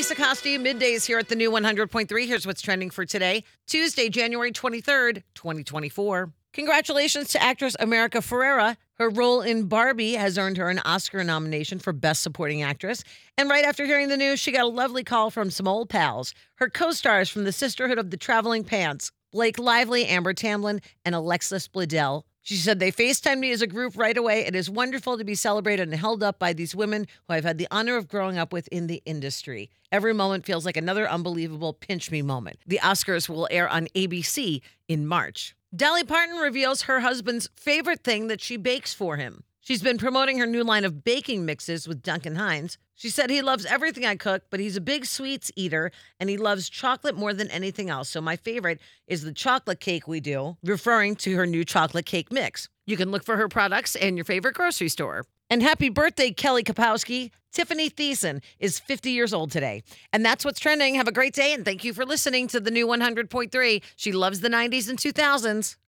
Lisa Costi, middays here at the new 100.3. Here's what's trending for today, Tuesday, January 23rd, 2024. Congratulations to actress America Ferrera. Her role in Barbie has earned her an Oscar nomination for Best Supporting Actress. And right after hearing the news, she got a lovely call from some old pals, her co stars from the Sisterhood of the Traveling Pants, Blake Lively, Amber Tamblyn, and Alexis Bledel. She said they FaceTimed me as a group right away. It is wonderful to be celebrated and held up by these women who I've had the honor of growing up with in the industry. Every moment feels like another unbelievable pinch me moment. The Oscars will air on ABC in March. Dolly Parton reveals her husband's favorite thing that she bakes for him. She's been promoting her new line of baking mixes with Duncan Hines. She said he loves everything I cook, but he's a big sweets eater and he loves chocolate more than anything else. So my favorite is the chocolate cake we do, referring to her new chocolate cake mix. You can look for her products in your favorite grocery store. And happy birthday, Kelly Kapowski. Tiffani Thiessen is 50 years old today. And that's what's trending. Have a great day and thank you for listening to the new 100.3. She loves the 90s and 2000s.